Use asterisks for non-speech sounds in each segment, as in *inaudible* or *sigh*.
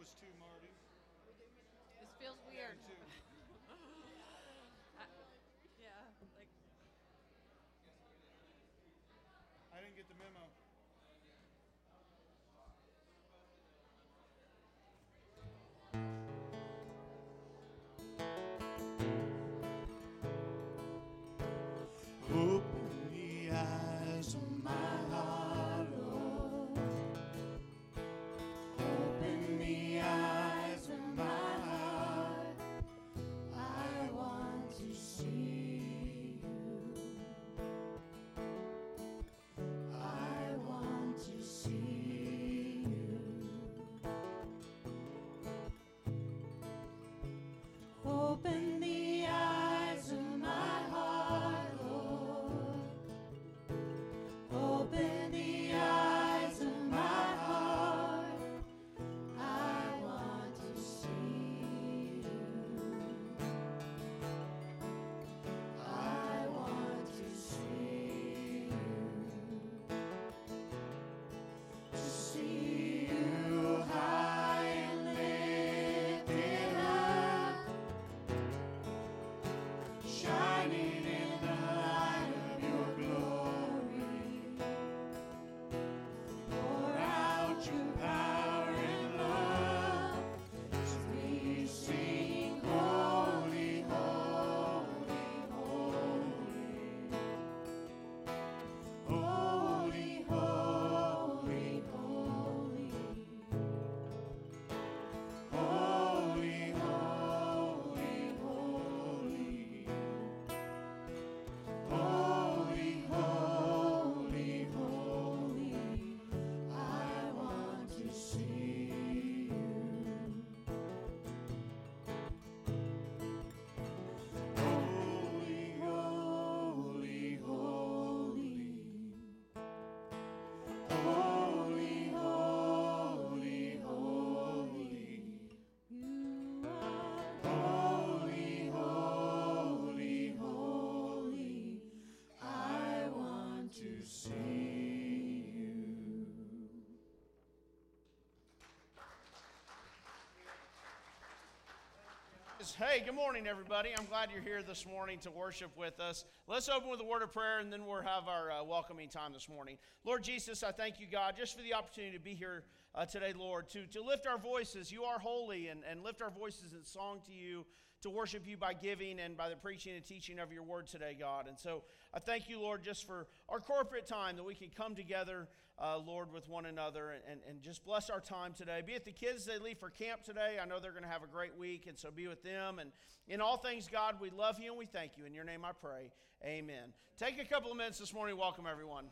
was two, Marty. This feels weird. Two. *laughs* Yeah, like I didn't get the memo. Hey, good morning, everybody. I'm glad you're here this morning to worship with us. Let's open with a word of prayer and then we'll have our uh, welcoming time this morning. Lord Jesus, I thank you, God, just for the opportunity to be here uh, today, Lord, to, to lift our voices. You are holy and, and lift our voices in song to you, to worship you by giving and by the preaching and teaching of your word today, God. And so I thank you, Lord, just for our corporate time that we can come together, uh, Lord, with one another and, and, just bless our time today. Be it the kids they leave for camp today. I know they're going to have a great week, and so be with them. And in all things, God, we love you and we thank you. In your name I pray. Amen. Take a couple of minutes this morning. Welcome, everyone.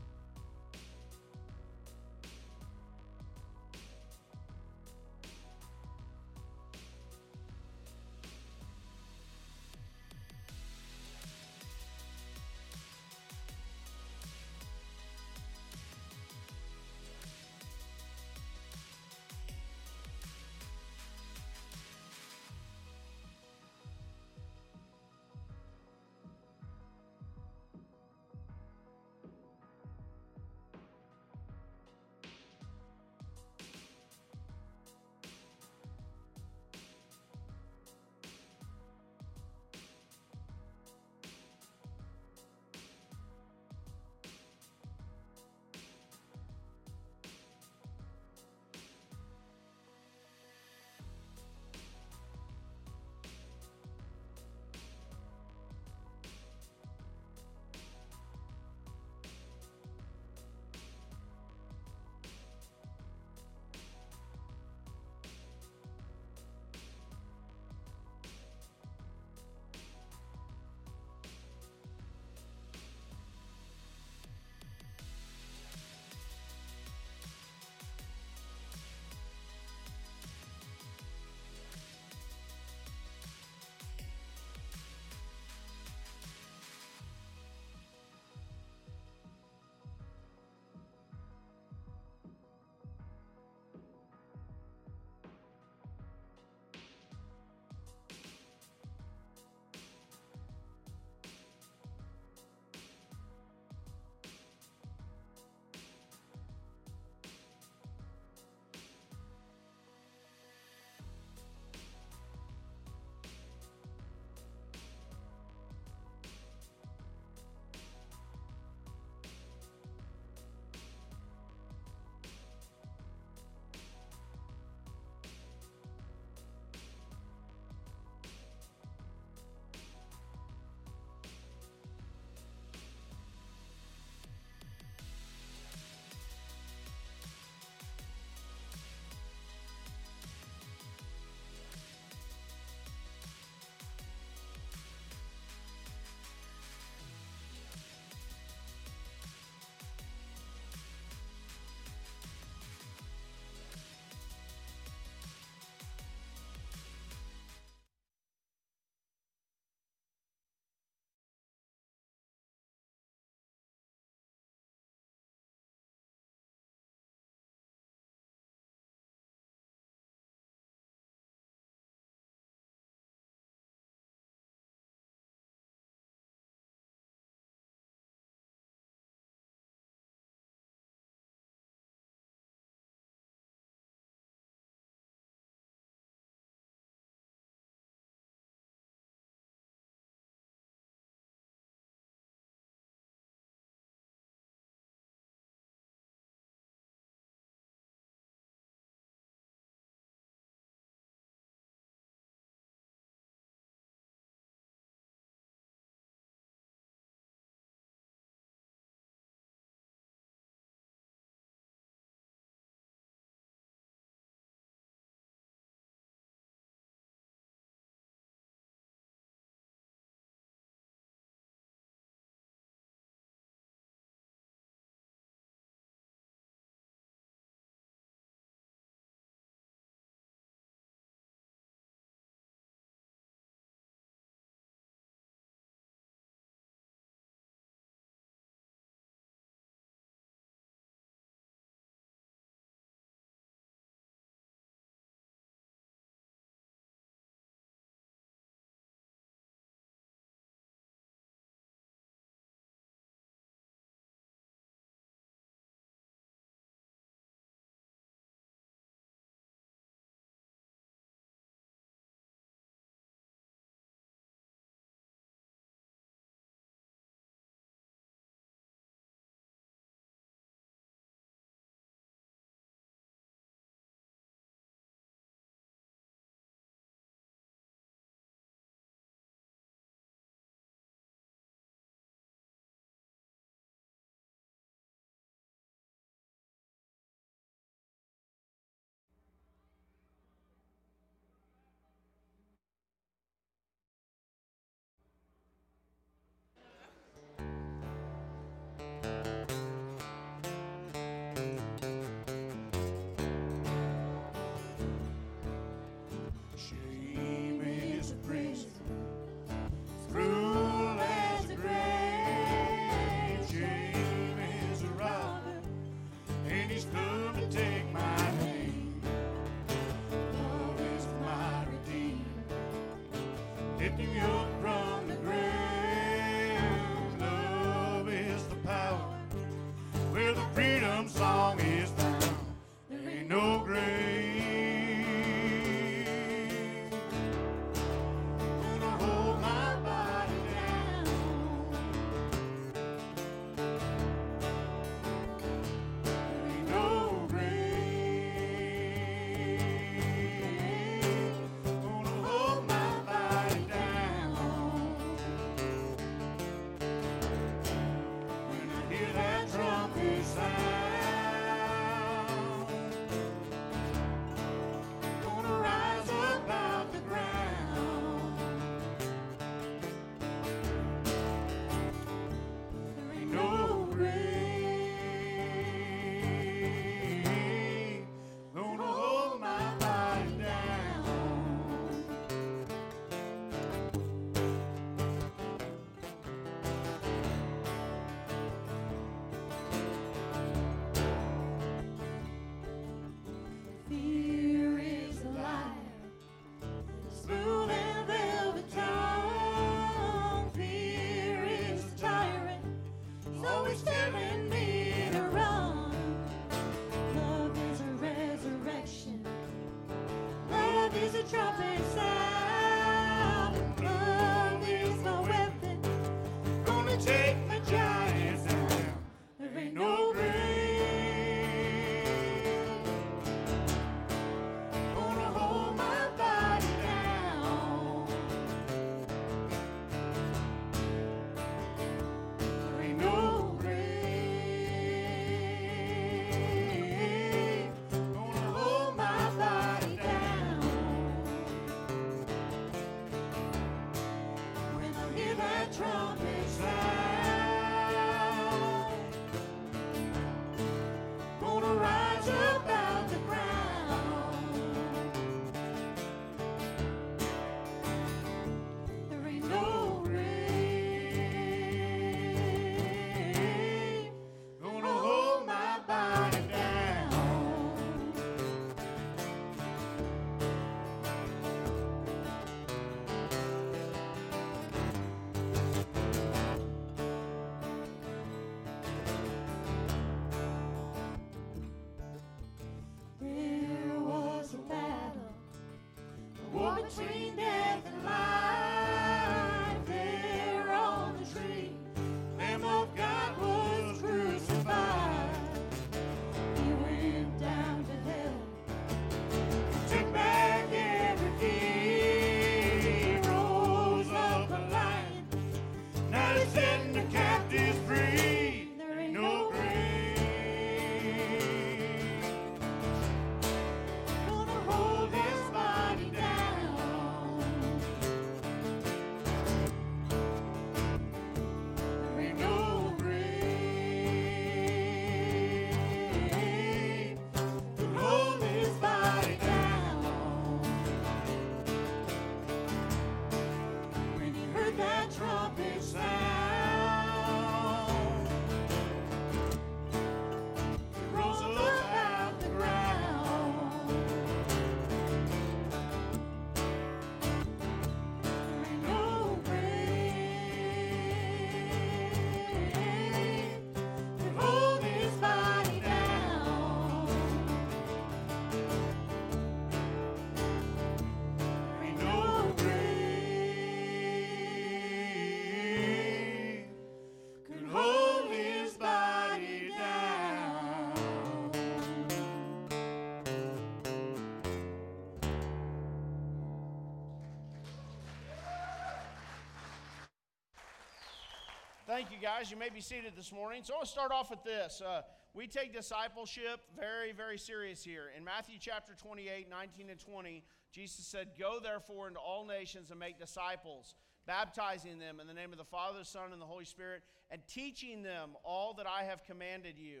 Thank you, guys. You may be seated this morning. So I want to start off with this. Uh, we take discipleship very, very serious here. In Matthew chapter 28, 19 and 20, Jesus said, Go therefore into all nations and make disciples, baptizing them in the name of the Father, the Son, and the Holy Spirit, and teaching them all that I have commanded you.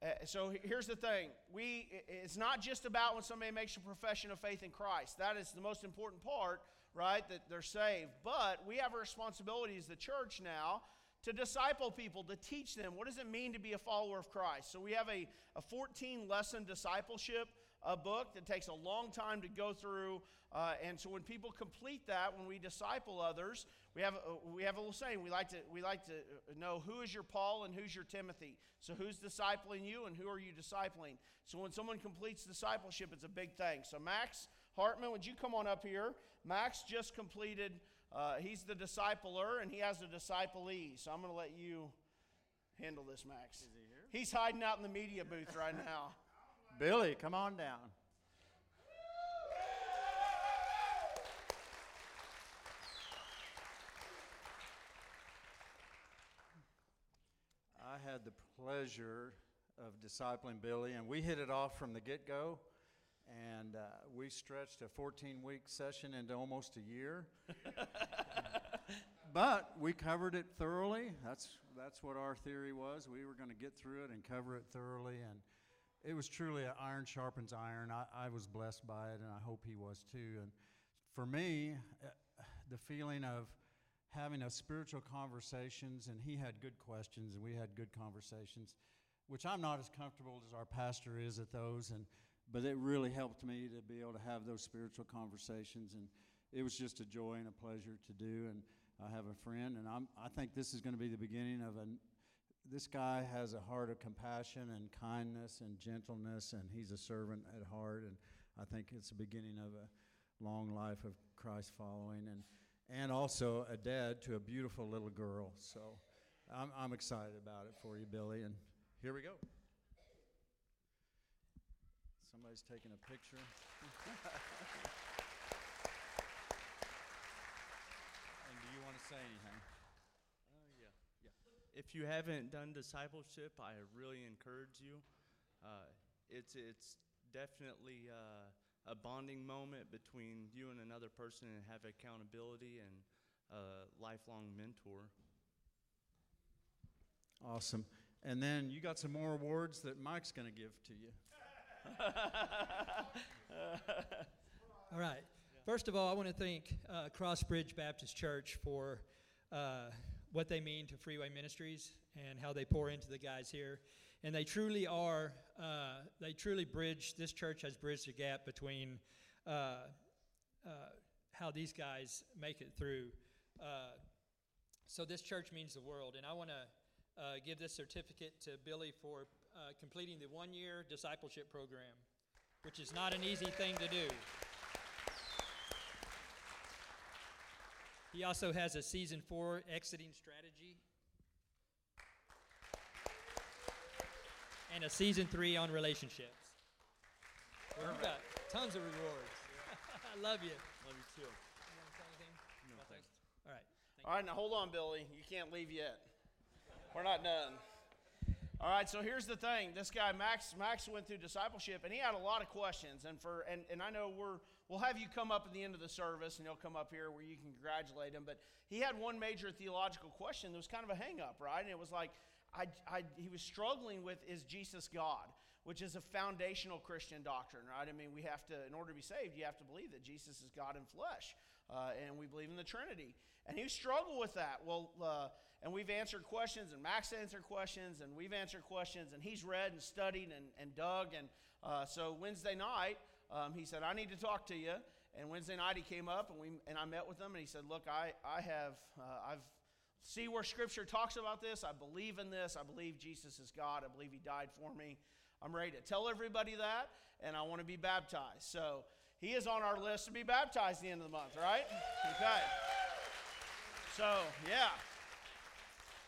Uh, so here's the thing we it's not just about when somebody makes a profession of faith in christ that is the most important part right that they're saved but we have a responsibility as the church now to disciple people to teach them what does it mean to be a follower of christ. So we have a, a 14 lesson discipleship a book that takes a long time to go through uh, and so when people complete that when we disciple others we have, a, we have a little saying we like to we like to know who is your paul and who's your timothy. So who's discipling you and who are you discipling? So when someone completes discipleship it's a big thing. So max hartman would you come on up here? Max just completed uh, he's the discipler and he has a disciplee so i'm going to let you handle this max he's hiding out in the media booth right now *laughs* Billy, come on down. I had the pleasure of discipling Billy, and we hit it off from the get go. And uh, we stretched a 14 week session into almost a year. *laughs* but we covered it thoroughly. That's, that's what our theory was. We were going to get through it and cover it thoroughly. And it was truly an iron sharpens iron. I, I was blessed by it, and I hope he was too. And for me, uh, the feeling of having a spiritual conversations, and he had good questions, and we had good conversations, which I'm not as comfortable as our pastor is at those. And but it really helped me to be able to have those spiritual conversations, and it was just a joy and a pleasure to do. And I have a friend, and I'm, I think this is going to be the beginning of an, this guy has a heart of compassion and kindness and gentleness, and he's a servant at heart. And I think it's the beginning of a long life of Christ following, and and also a dad to a beautiful little girl. So I'm I'm excited about it for you, Billy. And here we go. Somebody's taking a picture. and do you want to say anything? Uh, yeah, yeah. If you haven't done discipleship, I really encourage you. Uh, it's it's definitely uh, a bonding moment between you and another person, and have accountability and a lifelong mentor. Awesome. And then you got some more awards that Mike's going to give to you. *laughs* All right. First of all, I want to thank uh, Crossbridge Baptist Church for uh, what they mean to Freeway Ministries and how they pour into the guys here. And they truly are, uh, they truly bridge, this church has bridged the gap between uh, uh, how these guys make it through. Uh, so this church means the world. And I want to give this certificate to Billy for uh, completing the one year discipleship program, which is not an easy thing to do. He also has a season four exiting strategy and a season three on relationships. Well, you got tons of rewards. *laughs* I love you. Love you too. You want to say anything? No, Nothing? thanks. All right. Thank All right, now hold on, Billy. You can't leave yet. We're not done. All right, so here's the thing. This guy Max Max went through discipleship and he had a lot of questions. And for and, and I know we're we'll have you come up at the end of the service and he'll come up here where you can congratulate him. But he had one major theological question that was kind of a hang up, right? And it was like I, I, he was struggling with is Jesus God, which is a foundational Christian doctrine, right? I mean, we have to, in order to be saved, you have to believe that Jesus is God in flesh, uh, and we believe in the Trinity. And he struggled with that. Well, uh, and we've answered questions, and Max answered questions, and we've answered questions, and he's read and studied and, and dug. And uh, so Wednesday night, um, he said, I need to talk to you. And Wednesday night he came up and we and I met with him and he said, Look, I, I have uh, I've see where scripture talks about this. I believe in this. I believe Jesus is God. I believe he died for me. I'm ready to tell everybody that, and I want to be baptized. So he is on our list to be baptized at the end of the month, right? Okay. So, yeah.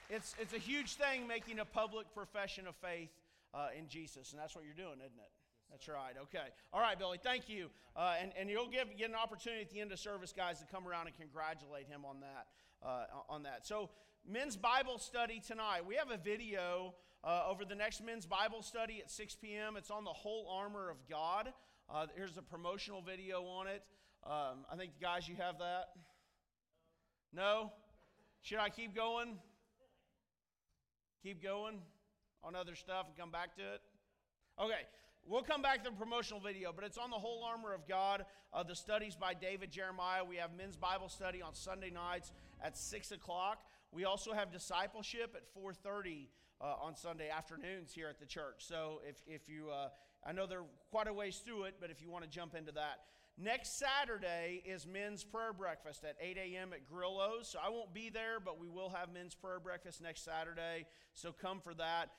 It's, it's a huge thing making a public profession of faith uh, in Jesus, and that's what you're doing, isn't it? That's right. Okay. All right, Billy. Thank you. Uh, and, and you'll give, get an opportunity at the end of service, guys, to come around and congratulate him on that. Uh, on that. So, men's Bible study tonight. We have a video uh, over the next men's Bible study at 6 p.m. It's on the whole armor of God. Uh, here's a promotional video on it. Um, I think, guys, you have that. No? Should I keep going? Keep going on other stuff and come back to it? Okay. We'll come back to the promotional video, but it's on the whole armor of God. Uh, the studies by David Jeremiah. We have men's Bible study on Sunday nights at six o'clock. We also have discipleship at four thirty uh, on Sunday afternoons here at the church. So if if you, uh, I know they're quite a ways through it, but if you want to jump into that. Next Saturday is men's prayer breakfast at 8 a.m. at Grillo's. So I won't be there, but we will have men's prayer breakfast next Saturday. So come for that.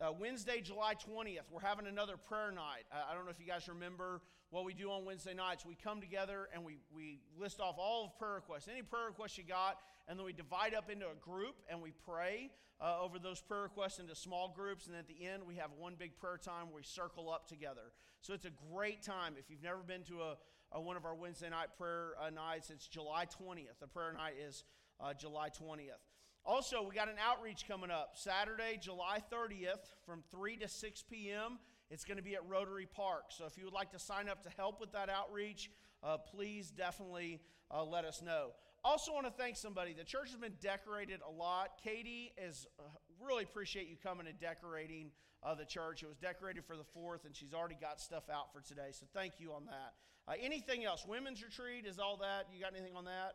Uh, Wednesday, July 20th, we're having another prayer night. Uh, I don't know if you guys remember what we do on Wednesday nights. We come together and we, we list off all of prayer requests, any prayer requests you got, and then we divide up into a group and we pray uh, over those prayer requests into small groups. And at the end, we have one big prayer time where we circle up together. So it's a great time. If you've never been to a, a one of our Wednesday night prayer uh, nights, it's July 20th. The prayer night is uh, July 20th. Also, we got an outreach coming up Saturday, July 30th from 3 to 6 p.m. It's going to be at Rotary Park. So if you would like to sign up to help with that outreach, uh, please definitely uh, let us know. Also, want to thank somebody. The church has been decorated a lot. Katie is uh, really appreciate you coming and decorating uh, the church. It was decorated for the fourth, and she's already got stuff out for today. So thank you on that. Uh, anything else? Women's retreat is all that. You got anything on that?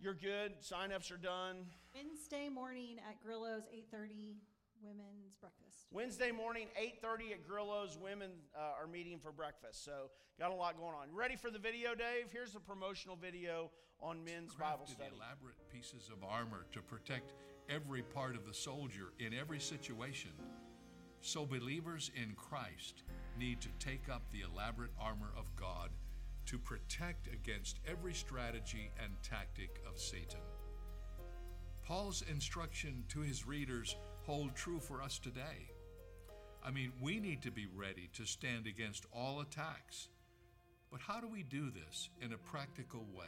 You're good. Sign-ups are done. Wednesday morning at Grillo's, 8:30, women's breakfast. Wednesday morning, 8:30 at Grillo's. Women uh, are meeting for breakfast. So got a lot going on. Ready for the video, Dave? Here's a promotional video on men's Bible crafted study. elaborate pieces of armor to protect every part of the soldier in every situation, so believers in Christ need to take up the elaborate armor of God to protect against every strategy and tactic of Satan. Paul's instruction to his readers hold true for us today. I mean, we need to be ready to stand against all attacks. But how do we do this in a practical way?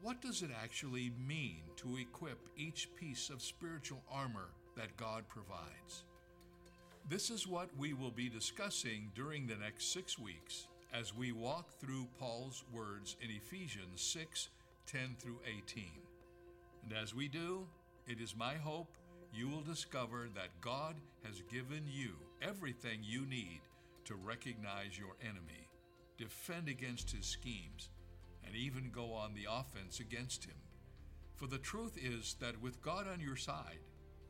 What does it actually mean to equip each piece of spiritual armor that God provides? This is what we will be discussing during the next six weeks as we walk through Paul's words in Ephesians 6 10 through 18. And as we do, it is my hope you will discover that God has given you everything you need to recognize your enemy, defend against his schemes, and even go on the offense against him. For the truth is that with God on your side,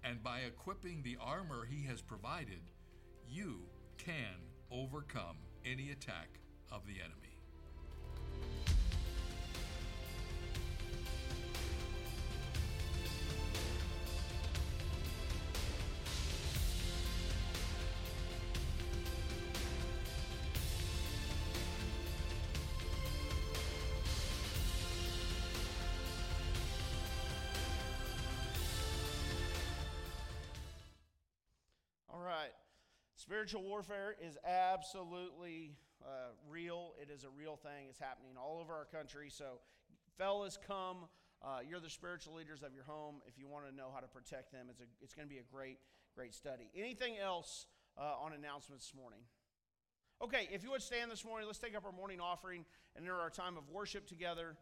and by equipping the armor he has provided, you can overcome any attack of the enemy. Spiritual warfare is absolutely real. It is a real thing. It's happening all over our country. So, fellas, come. Uh, you're the spiritual leaders of your home. If you want to know how to protect them, it's, a, it's going to be a great, great study. Anything else uh, on announcements this morning? Okay, if you would stand this morning, let's take up our morning offering and enter our time of worship together.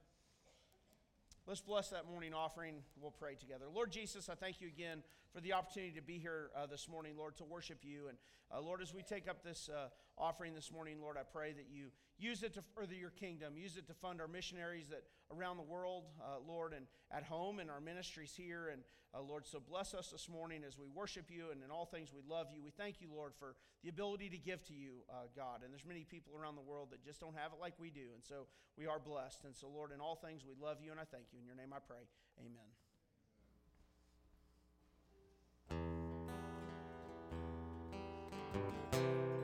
Let's bless that morning offering. We'll pray together. Lord Jesus, I thank you again for the opportunity to be here uh, this morning, Lord, to worship you. And uh, Lord, as we take up this uh, offering this morning, Lord, I pray that you use it to further your kingdom, use it to fund our missionaries that around the world, uh, Lord, and at home and our ministries here. And uh, Lord, so bless us this morning as we worship you, and in all things we love you. We thank you, Lord, for the ability to give to you, uh, God. And there's many people around the world that just don't have it like we do, and so we are blessed. And so, Lord, in all things we love you, and I thank you. In your name, I pray. Amen. I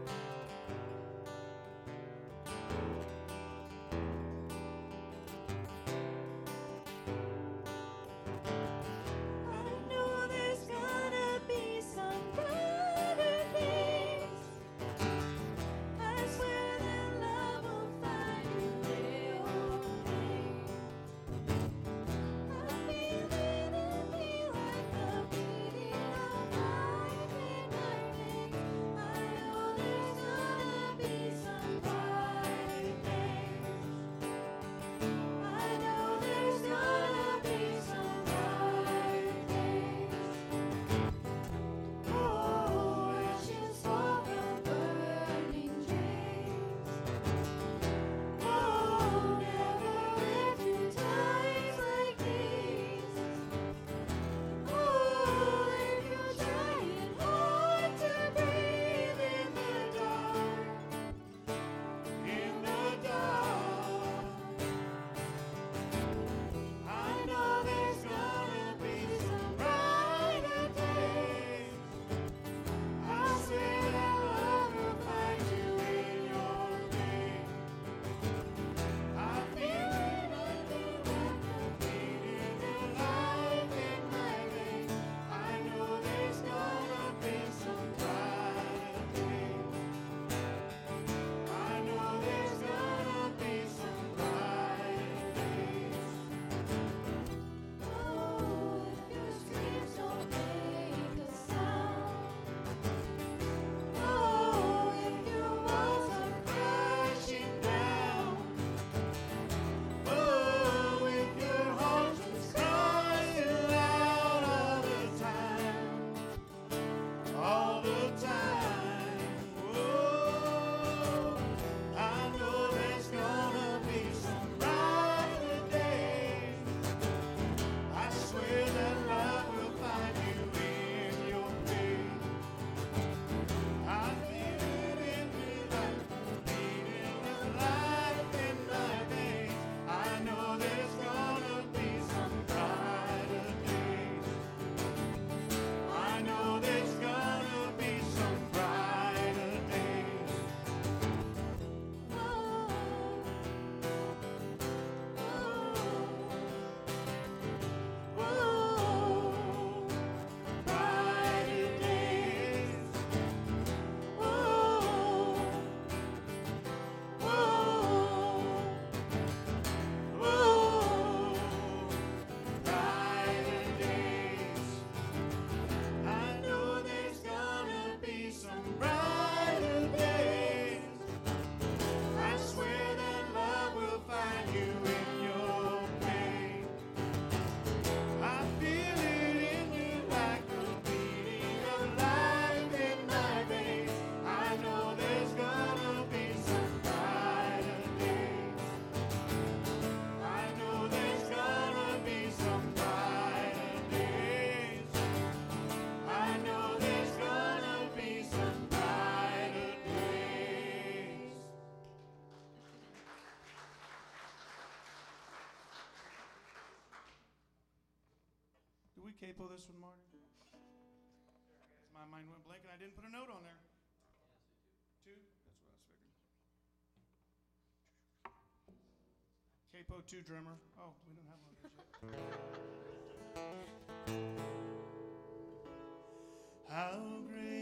capo this one, Marty? My mind went blank and I didn't put a note on there. Two? That's what I was figuring. Capo two drummer. Oh, we don't have one. *laughs* How great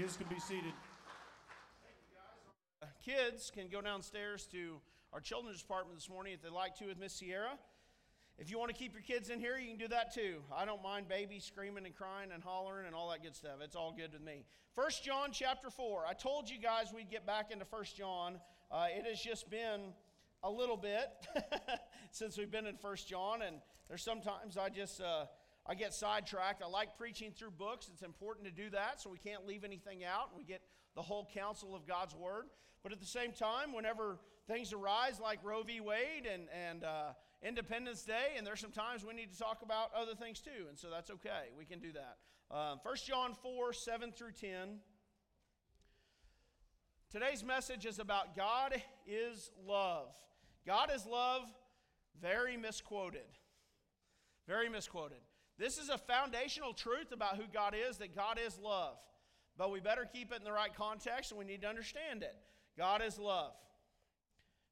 Kids can be seated. Kids can go downstairs to our children's department this morning if they'd like to with Miss Sierra. If you want to keep your kids in here, you can do that too. I don't mind babies screaming and crying and hollering and all that good stuff. It's all good with me. First John chapter 4. I told you guys we'd get back into First John. Uh, it has just been a little bit *laughs* since we've been in First John, and there's sometimes I just uh, I get sidetracked. I like preaching through books. It's important to do that, so we can't leave anything out, and we get the whole counsel of God's Word. But at the same time, whenever things arise like Roe v. Wade and and uh, Independence Day, and there's some times we need to talk about other things too, and so that's okay. We can do that. Um, 1 John 4 7 through 10. Today's message is about God is love. God is love, very misquoted. Very misquoted. This is a foundational truth about who God is that God is love. But we better keep it in the right context and we need to understand it. God is love.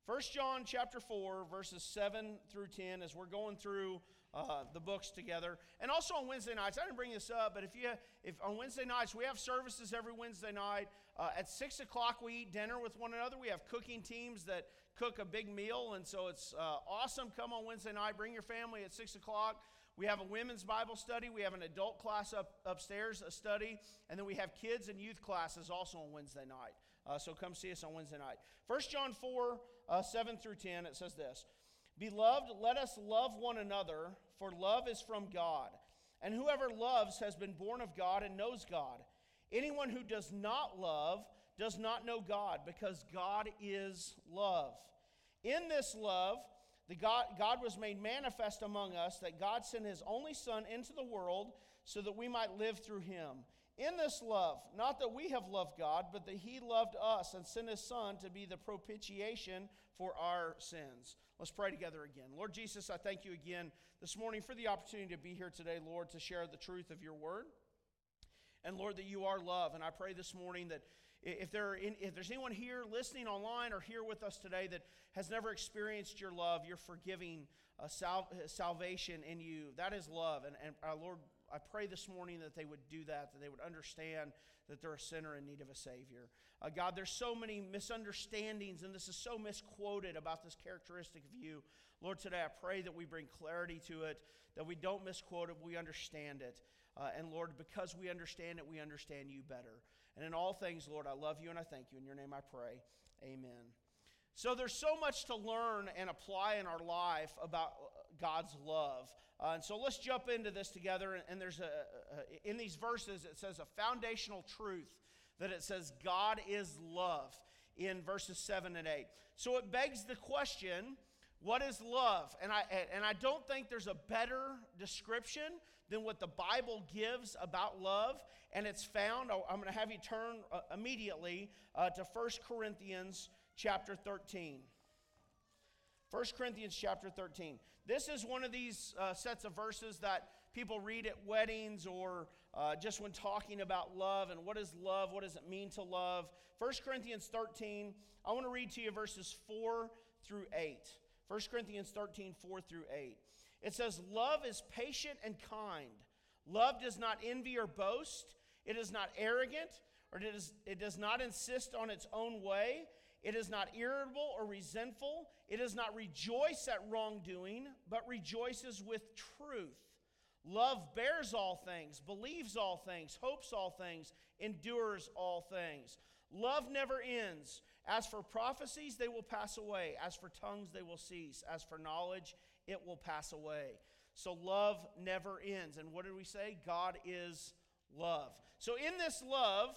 1 John chapter 4 verses 7 through 10 as we're going through uh, the books together. And also on Wednesday nights, I didn't bring this up, but if you if on Wednesday nights we have services every Wednesday night. Uh, at six o'clock we eat dinner with one another. We have cooking teams that cook a big meal, and so it's uh, awesome. Come on Wednesday night, bring your family at six o'clock. We have a women's Bible study. We have an adult class up upstairs, a study, and then we have kids and youth classes also on Wednesday night. Uh, so come see us on Wednesday night. 1 John 4, uh, 7 through 10, it says this Beloved, let us love one another, for love is from God. And whoever loves has been born of God and knows God. Anyone who does not love does not know God, because God is love. In this love, the God, God was made manifest among us that God sent his only Son into the world so that we might live through him. In this love, not that we have loved God, but that he loved us and sent his Son to be the propitiation for our sins. Let's pray together again. Lord Jesus, I thank you again this morning for the opportunity to be here today, Lord, to share the truth of your word. And Lord, that you are love. And I pray this morning that if, there if there's anyone here listening online or here with us today that has never experienced your love, your forgiving uh, sal- uh, salvation in you, that is love. And, and uh, Lord, I pray this morning that they would do that, that they would understand that they're a sinner in need of a Savior. Uh, God, there's so many misunderstandings, and this is so misquoted about this characteristic of you. Lord, today I pray that we bring clarity to it, that we don't misquote it, we understand it. Uh, and Lord, because we understand it, we understand you better. And in all things, Lord, I love you and I thank you. In your name I pray. Amen. So there's so much to learn and apply in our life about God's love. Uh, and so let's jump into this together. And, and there's a, a, in these verses, it says a foundational truth that it says God is love in verses 7 and 8. So it begs the question what is love? And I, and I don't think there's a better description than what the Bible gives about love. And it's found, oh, I'm going to have you turn uh, immediately uh, to 1 Corinthians chapter 13. 1 Corinthians chapter 13. This is one of these uh, sets of verses that people read at weddings or uh, just when talking about love and what is love, what does it mean to love. 1 Corinthians 13, I want to read to you verses 4 through 8. 1 Corinthians 13, 4 through 8. It says, Love is patient and kind. Love does not envy or boast. It is not arrogant, or it, is, it does not insist on its own way. It is not irritable or resentful. It does not rejoice at wrongdoing, but rejoices with truth. Love bears all things, believes all things, hopes all things, endures all things. Love never ends. As for prophecies, they will pass away. As for tongues, they will cease. As for knowledge, it will pass away. So love never ends. And what did we say? God is love. So in this love,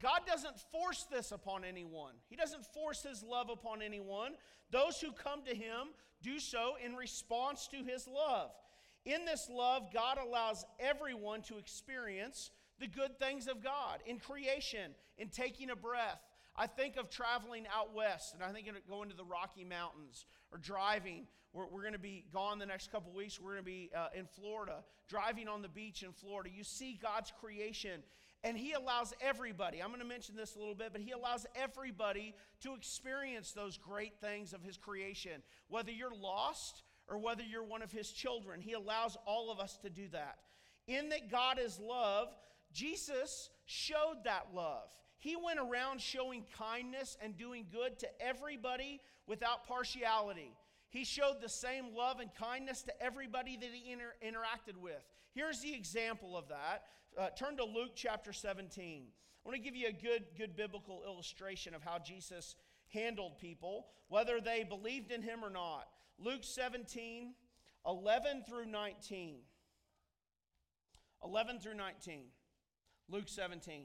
God doesn't force this upon anyone. He doesn't force his love upon anyone. Those who come to him do so in response to his love. In this love, God allows everyone to experience the good things of God in creation, in taking a breath, I think of traveling out west, and I think of going to the Rocky Mountains or driving. We're, we're going to be gone the next couple weeks. We're going to be uh, in Florida, driving on the beach in Florida. You see God's creation, and He allows everybody, I'm going to mention this a little bit, but He allows everybody to experience those great things of His creation. Whether you're lost or whether you're one of His children, He allows all of us to do that. In that God is love, Jesus showed that love. He went around showing kindness and doing good to everybody without partiality. He showed the same love and kindness to everybody that he inter- interacted with. Here's the example of that. Uh, turn to Luke chapter 17. I want to give you a good, good biblical illustration of how Jesus handled people, whether they believed in him or not. Luke 17, 11 through 19. 11 through 19. Luke 17.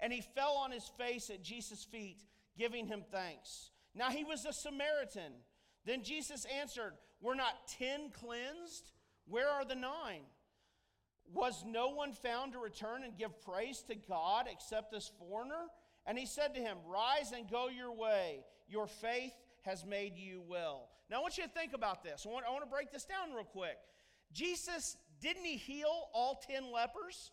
And he fell on his face at Jesus' feet, giving him thanks. Now he was a Samaritan. Then Jesus answered, Were not ten cleansed? Where are the nine? Was no one found to return and give praise to God except this foreigner? And he said to him, Rise and go your way. Your faith has made you well. Now I want you to think about this. I want, I want to break this down real quick. Jesus, didn't he heal all 10 lepers?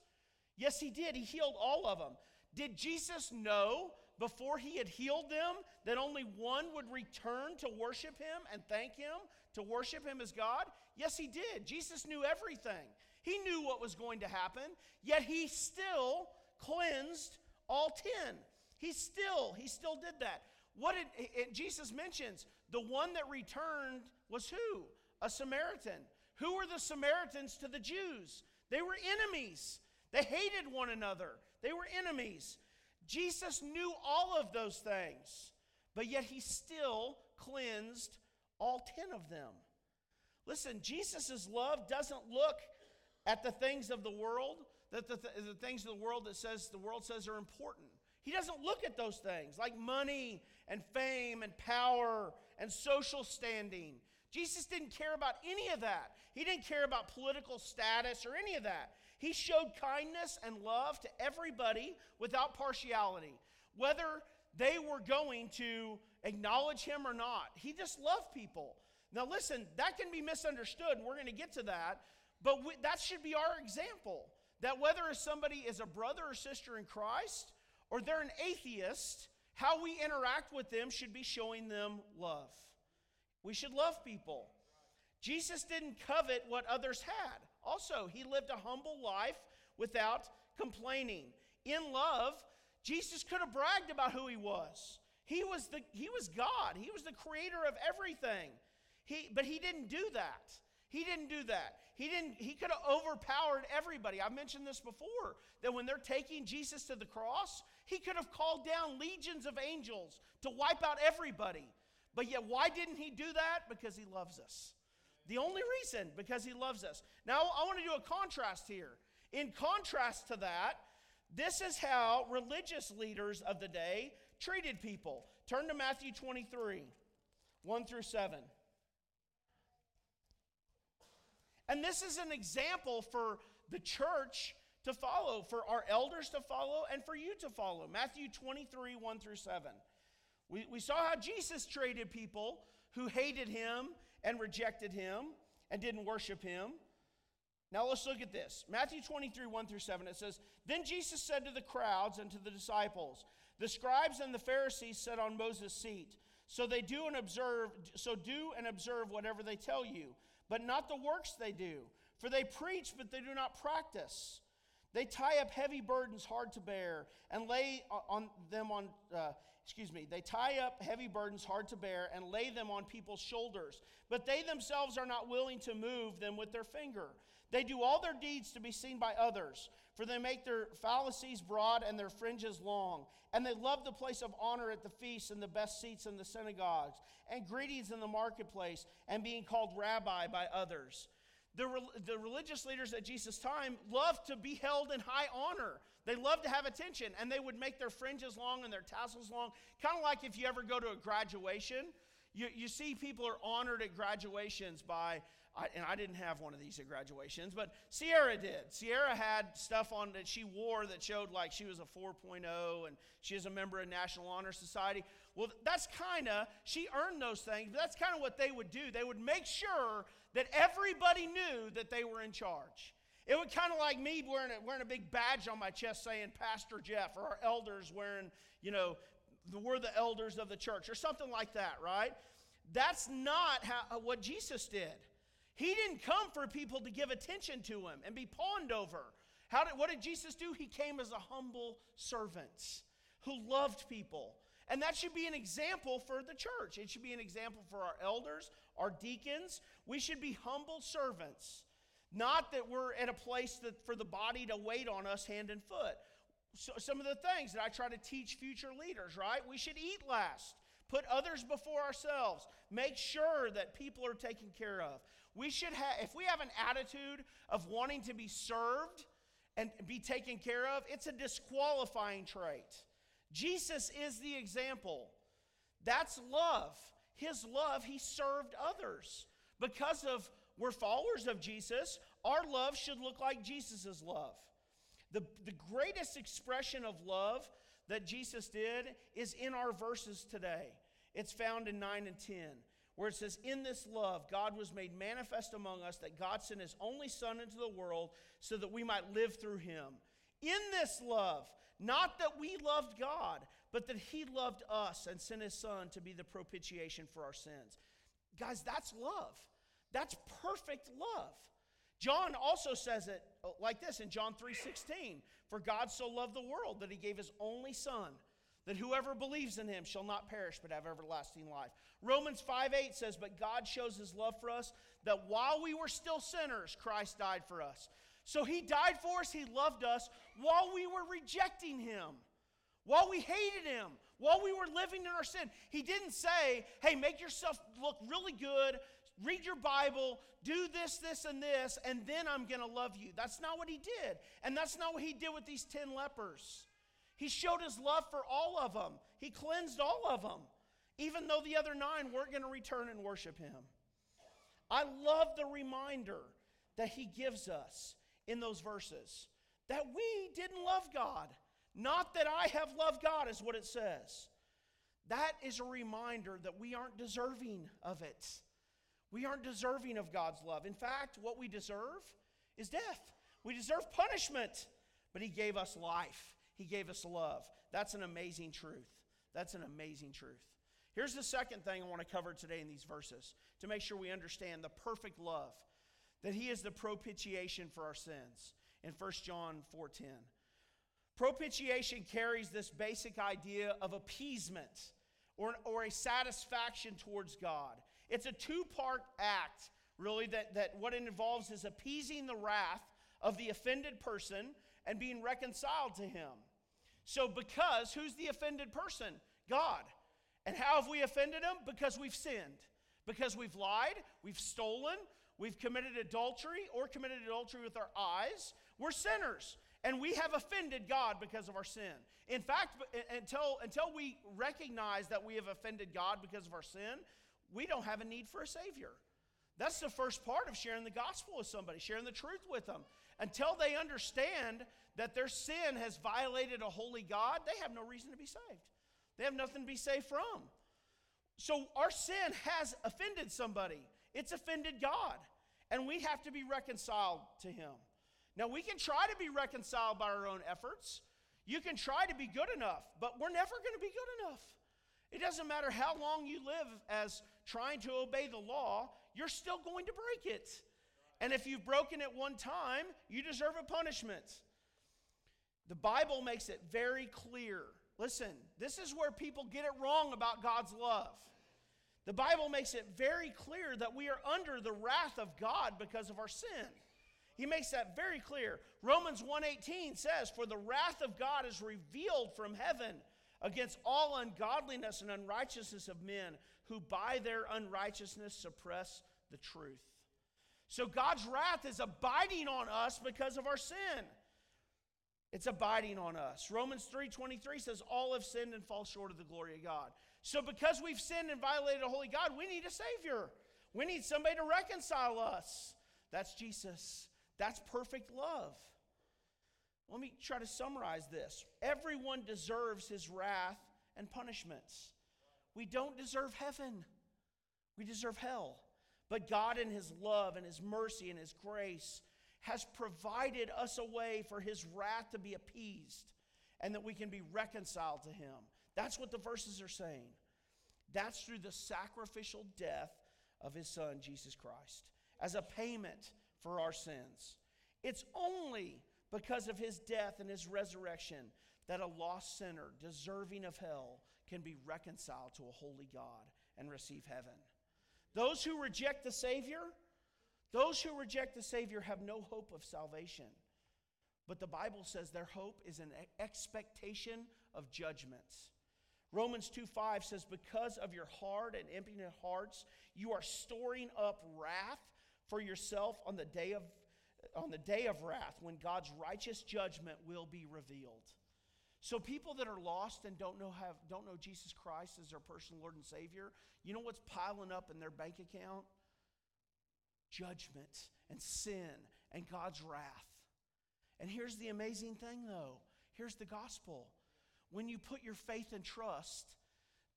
Yes, he did. He healed all of them. Did Jesus know before he had healed them that only one would return to worship him and thank him, to worship him as God? Yes, he did. Jesus knew everything. He knew what was going to happen, yet he still cleansed all 10. He still, he still did that. What did Jesus mentions the one that returned was who? A Samaritan. Who were the Samaritans to the Jews? They were enemies. They hated one another. They were enemies. Jesus knew all of those things, but yet he still cleansed all 10 of them. Listen, Jesus' love doesn't look at the things of the world, that the, th- the things of the world that says the world says are important. He doesn't look at those things like money and fame and power and social standing. Jesus didn't care about any of that. He didn't care about political status or any of that. He showed kindness and love to everybody without partiality, whether they were going to acknowledge him or not. He just loved people. Now, listen, that can be misunderstood, and we're going to get to that, but we, that should be our example. That whether somebody is a brother or sister in Christ, or they're an atheist, how we interact with them should be showing them love. We should love people. Jesus didn't covet what others had. Also, he lived a humble life without complaining. In love, Jesus could have bragged about who he was. He was, the, he was God, he was the creator of everything. He, but he didn't do that. He didn't do that. He didn't he could have overpowered everybody. I've mentioned this before that when they're taking Jesus to the cross, he could have called down legions of angels to wipe out everybody. But yet why didn't he do that? Because he loves us. The only reason because he loves us. Now I want to do a contrast here. In contrast to that, this is how religious leaders of the day treated people. Turn to Matthew 23, 1 through 7. And this is an example for the church to follow, for our elders to follow, and for you to follow. Matthew 23, 1 through 7. We, we saw how Jesus treated people who hated him and rejected him and didn't worship him. Now let's look at this. Matthew 23, 1 through 7, it says, Then Jesus said to the crowds and to the disciples, The scribes and the Pharisees sit on Moses' seat. So they do and observe, so do and observe whatever they tell you but not the works they do. For they preach, but they do not practice. They tie up heavy burdens hard to bear and lay on them on, uh, excuse me, they tie up heavy burdens hard to bear and lay them on people's shoulders. But they themselves are not willing to move them with their finger. They do all their deeds to be seen by others, for they make their phylacteries broad and their fringes long. And they love the place of honor at the feasts and the best seats in the synagogues, and greetings in the marketplace, and being called rabbi by others. The, the religious leaders at Jesus' time loved to be held in high honor. They loved to have attention, and they would make their fringes long and their tassels long. Kind of like if you ever go to a graduation, you, you see people are honored at graduations by and I didn't have one of these at graduations, but Sierra did. Sierra had stuff on that she wore that showed like she was a 4.0 and she is a member of National Honor Society. Well, that's kind of, she earned those things, but that's kind of what they would do. They would make sure that everybody knew that they were in charge. It would kind of like me wearing a, wearing a big badge on my chest saying Pastor Jeff, or our elders wearing, you know, the, we're the elders of the church, or something like that, right? That's not how, uh, what Jesus did. He didn't come for people to give attention to him and be pawned over. How did, what did Jesus do? He came as a humble servant who loved people. And that should be an example for the church. It should be an example for our elders, our deacons. We should be humble servants. Not that we're at a place that for the body to wait on us hand and foot. So some of the things that I try to teach future leaders, right? We should eat last, put others before ourselves, make sure that people are taken care of. We should have, if we have an attitude of wanting to be served and be taken care of, it's a disqualifying trait. Jesus is the example. That's love. His love, he served others. Because of we're followers of Jesus, our love should look like Jesus' love. The, the greatest expression of love that Jesus did is in our verses today. It's found in 9 and 10 where it says, In this love, God was made manifest among us that God sent his only Son into the world so that we might live through him. In this love, not that we loved God, but that he loved us and sent his Son to be the propitiation for our sins. Guys, that's love. That's perfect love. John also says it uh, like this in John 3:16, "For God so loved the world that he gave his only son that whoever believes in him shall not perish but have everlasting life. Romans 5 8 says, But God shows his love for us that while we were still sinners, Christ died for us. So he died for us, he loved us while we were rejecting him, while we hated him, while we were living in our sin. He didn't say, Hey, make yourself look really good, read your Bible, do this, this, and this, and then I'm going to love you. That's not what he did. And that's not what he did with these 10 lepers. He showed his love for all of them, he cleansed all of them, even though the other nine weren't going to return and worship him. I love the reminder that he gives us in those verses that we didn't love God. Not that I have loved God, is what it says. That is a reminder that we aren't deserving of it. We aren't deserving of God's love. In fact, what we deserve is death. We deserve punishment, but He gave us life. He gave us love. That's an amazing truth. That's an amazing truth. Here's the second thing I want to cover today in these verses to make sure we understand the perfect love that he is the propitiation for our sins in 1 John 4:10. Propitiation carries this basic idea of appeasement or, or a satisfaction towards God. It's a two-part act, really, that, that what it involves is appeasing the wrath of the offended person and being reconciled to him. So, because who's the offended person? God. And how have we offended him? Because we've sinned. Because we've lied, we've stolen, we've committed adultery or committed adultery with our eyes. We're sinners. And we have offended God because of our sin. In fact, until, until we recognize that we have offended God because of our sin, we don't have a need for a Savior. That's the first part of sharing the gospel with somebody, sharing the truth with them. Until they understand that their sin has violated a holy God, they have no reason to be saved. They have nothing to be saved from. So our sin has offended somebody, it's offended God. And we have to be reconciled to Him. Now, we can try to be reconciled by our own efforts. You can try to be good enough, but we're never going to be good enough. It doesn't matter how long you live as trying to obey the law, you're still going to break it. And if you've broken it one time, you deserve a punishment. The Bible makes it very clear. Listen, this is where people get it wrong about God's love. The Bible makes it very clear that we are under the wrath of God because of our sin. He makes that very clear. Romans 1:18 says, "For the wrath of God is revealed from heaven against all ungodliness and unrighteousness of men who by their unrighteousness suppress the truth." So God's wrath is abiding on us because of our sin. It's abiding on us. Romans 3:23 says all have sinned and fall short of the glory of God. So because we've sinned and violated a holy God, we need a savior. We need somebody to reconcile us. That's Jesus. That's perfect love. Let me try to summarize this. Everyone deserves his wrath and punishments. We don't deserve heaven, we deserve hell. But God, in his love and his mercy and his grace, has provided us a way for his wrath to be appeased and that we can be reconciled to him. That's what the verses are saying. That's through the sacrificial death of his son, Jesus Christ, as a payment for our sins. It's only because of his death and his resurrection that a lost sinner deserving of hell can be reconciled to a holy God and receive heaven. Those who reject the Savior, those who reject the Savior have no hope of salvation. But the Bible says their hope is an expectation of judgments. Romans 2 5 says, Because of your hard and impudent hearts, you are storing up wrath for yourself on the day of on the day of wrath when God's righteous judgment will be revealed. So people that are lost and don't know have don't know Jesus Christ as their personal Lord and Savior, you know what's piling up in their bank account? Judgment and sin and God's wrath. And here's the amazing thing though. Here's the gospel. When you put your faith and trust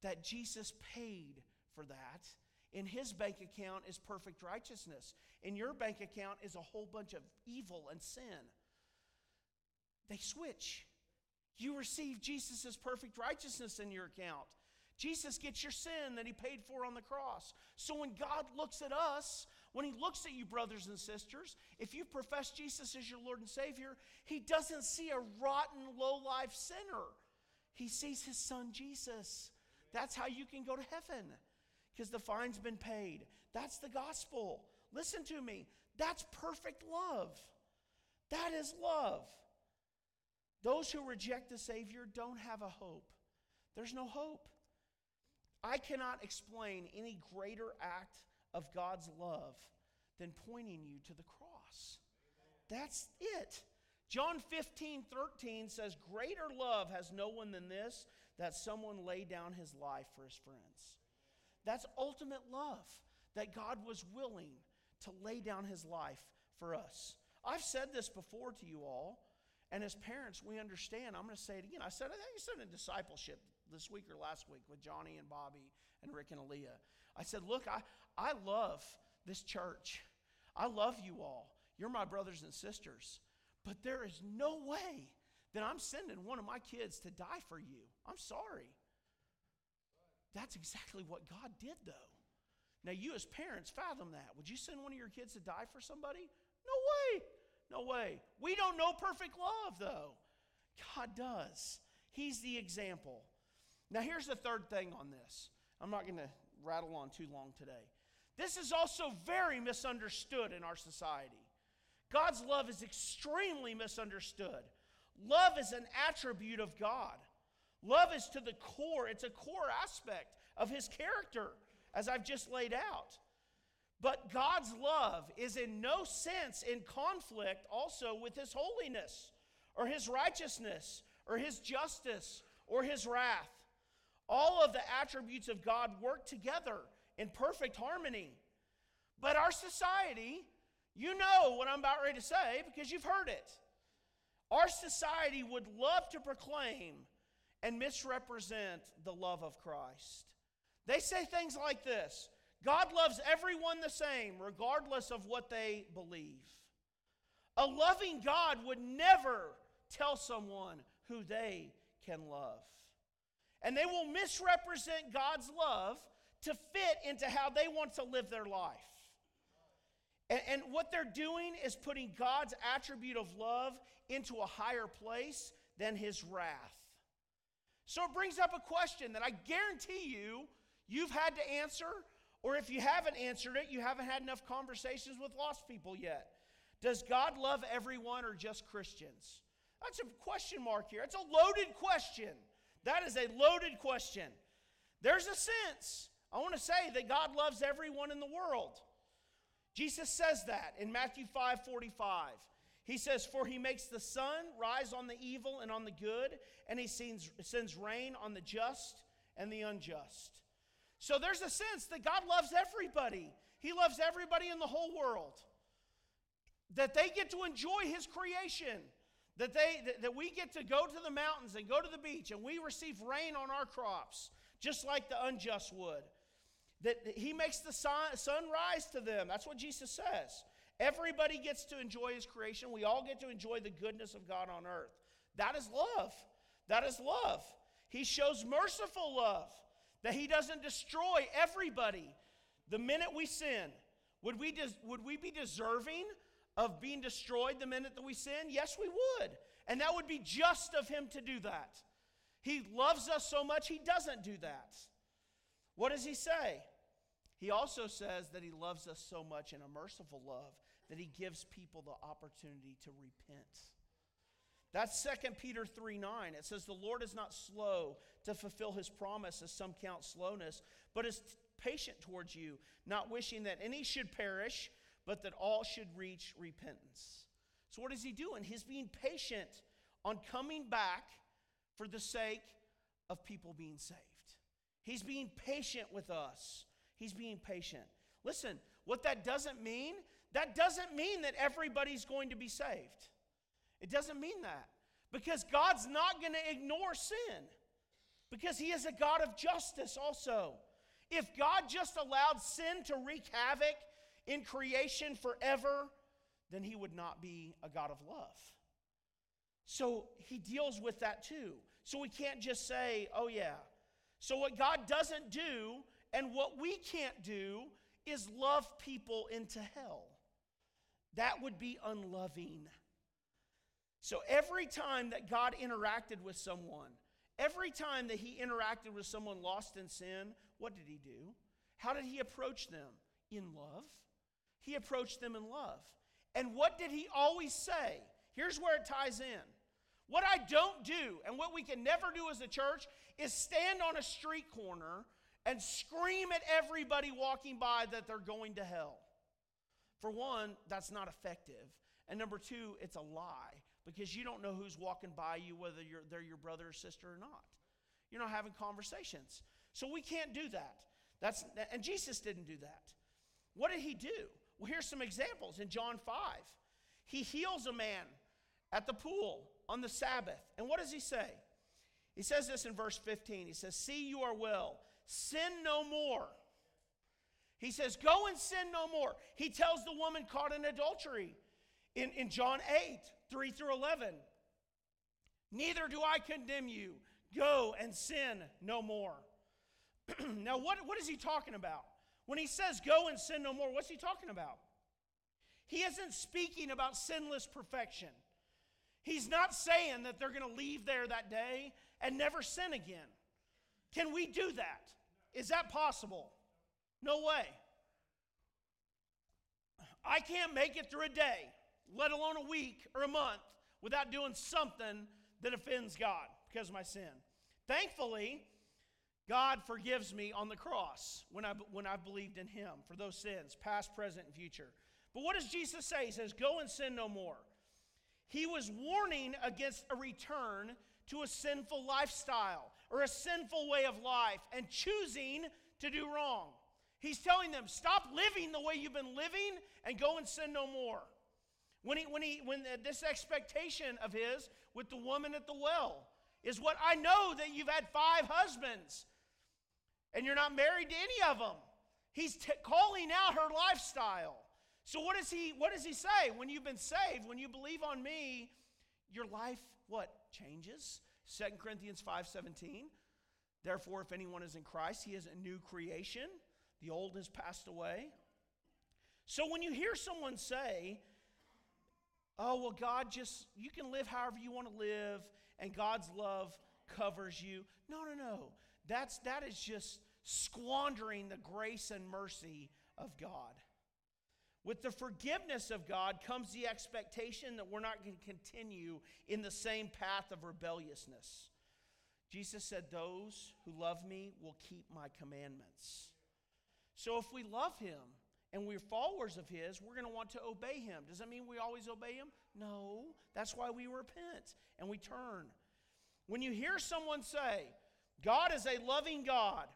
that Jesus paid for that, in his bank account is perfect righteousness. In your bank account is a whole bunch of evil and sin. They switch. You receive Jesus' perfect righteousness in your account. Jesus gets your sin that he paid for on the cross. So when God looks at us, when he looks at you, brothers and sisters, if you profess Jesus as your Lord and Savior, he doesn't see a rotten, low life sinner. He sees his son Jesus. That's how you can go to heaven because the fine's been paid. That's the gospel. Listen to me. That's perfect love. That is love. Those who reject the Savior don't have a hope. There's no hope. I cannot explain any greater act of God's love than pointing you to the cross. That's it. John 15, 13 says, Greater love has no one than this, that someone lay down his life for his friends. That's ultimate love, that God was willing to lay down his life for us. I've said this before to you all, and as parents, we understand. I'm going to say it again. I said, I think I said in discipleship this week or last week with Johnny and Bobby and Rick and Aaliyah. I said, Look, I, I love this church. I love you all. You're my brothers and sisters. But there is no way that I'm sending one of my kids to die for you. I'm sorry. That's exactly what God did, though. Now, you as parents, fathom that. Would you send one of your kids to die for somebody? No way. No way. We don't know perfect love, though. God does. He's the example. Now, here's the third thing on this. I'm not going to rattle on too long today. This is also very misunderstood in our society. God's love is extremely misunderstood. Love is an attribute of God. Love is to the core, it's a core aspect of his character, as I've just laid out. But God's love is in no sense in conflict also with his holiness or his righteousness or his justice or his wrath. All of the attributes of God work together in perfect harmony. But our society, you know what I'm about ready to say because you've heard it. Our society would love to proclaim and misrepresent the love of Christ. They say things like this God loves everyone the same, regardless of what they believe. A loving God would never tell someone who they can love. And they will misrepresent God's love to fit into how they want to live their life. And, and, what they're doing is putting God's attribute of love into a higher place than his wrath. So it brings up a question that I guarantee you you've had to answer, or if you haven't answered it, you haven't had enough conversations with lost people yet. Does God love everyone or just Christians? That's a question mark here. It's a loaded question. That is a loaded question. There's a sense. I want to say that God loves everyone in the world. Jesus says that in Matthew 5 45. He says, For he makes the sun rise on the evil and on the good, and he sends, sends rain on the just and the unjust. So there's a sense that God loves everybody. He loves everybody in the whole world. That they get to enjoy His creation. That, they, that, that we get to go to the mountains and go to the beach and we receive rain on our crops, just like the unjust would. That, He makes the sun, sun rise to them. That's what Jesus says. Everybody gets to enjoy His creation. We all get to enjoy the goodness of God on earth. That is love. That is love. He shows merciful love, that He doesn't destroy everybody the minute we sin. Would we, des- would we be deserving of being destroyed the minute that we sin? Yes, we would. And that would be just of Him to do that. He loves us so much, He doesn't do that. What does He say? He also says that He loves us so much in a merciful love that He gives people the opportunity to repent. That's 2 Peter 3 9. It says, The Lord is not slow to fulfill his promise, as some count slowness, but is patient towards you, not wishing that any should perish, but that all should reach repentance. So, what is he doing? He's being patient on coming back for the sake of people being saved. He's being patient with us. He's being patient. Listen, what that doesn't mean, that doesn't mean that everybody's going to be saved. It doesn't mean that. Because God's not going to ignore sin. Because He is a God of justice also. If God just allowed sin to wreak havoc in creation forever, then He would not be a God of love. So He deals with that too. So we can't just say, oh yeah. So what God doesn't do and what we can't do is love people into hell. That would be unloving. So every time that God interacted with someone, every time that he interacted with someone lost in sin, what did he do? How did he approach them? In love. He approached them in love. And what did he always say? Here's where it ties in. What I don't do, and what we can never do as a church, is stand on a street corner and scream at everybody walking by that they're going to hell. For one, that's not effective. And number two, it's a lie because you don't know who's walking by you, whether they're your brother or sister or not. You're not having conversations. So we can't do that. That's, and Jesus didn't do that. What did he do? Well, here's some examples in John 5. He heals a man at the pool on the Sabbath. And what does he say? He says this in verse 15. He says, See, you are well. Sin no more. He says, Go and sin no more. He tells the woman caught in adultery in, in John 8. 3 through 11. Neither do I condemn you. Go and sin no more. *clears throat* now, what, what is he talking about? When he says go and sin no more, what's he talking about? He isn't speaking about sinless perfection. He's not saying that they're going to leave there that day and never sin again. Can we do that? Is that possible? No way. I can't make it through a day let alone a week or a month, without doing something that offends God because of my sin. Thankfully, God forgives me on the cross when I, when I've believed in Him for those sins, past, present, and future. But what does Jesus say? He says, Go and sin no more. He was warning against a return to a sinful lifestyle or a sinful way of life and choosing to do wrong. He's telling them, Stop living the way you've been living and go and sin no more. When, he, when, he, when this expectation of his with the woman at the well is what I know that you've had five husbands and you're not married to any of them. He's t- calling out her lifestyle. So what does he what does he say? When you've been saved, when you believe on me, your life what changes? 2 Corinthians 5:17. Therefore if anyone is in Christ, he is a new creation. The old has passed away. So when you hear someone say, oh, well, God just, you can live however you want to live, and God's love covers you. No, no, no. That's, that is just squandering the grace and mercy of God. With the forgiveness of God comes the expectation that we're not going to continue in the same path of rebelliousness. Jesus said, Those who love me will keep my commandments. So if we love him, and we're followers of His, we're going to want to obey Him. Does that mean we always obey Him? No. That's why we repent and we turn. When you hear someone say, God is a loving God,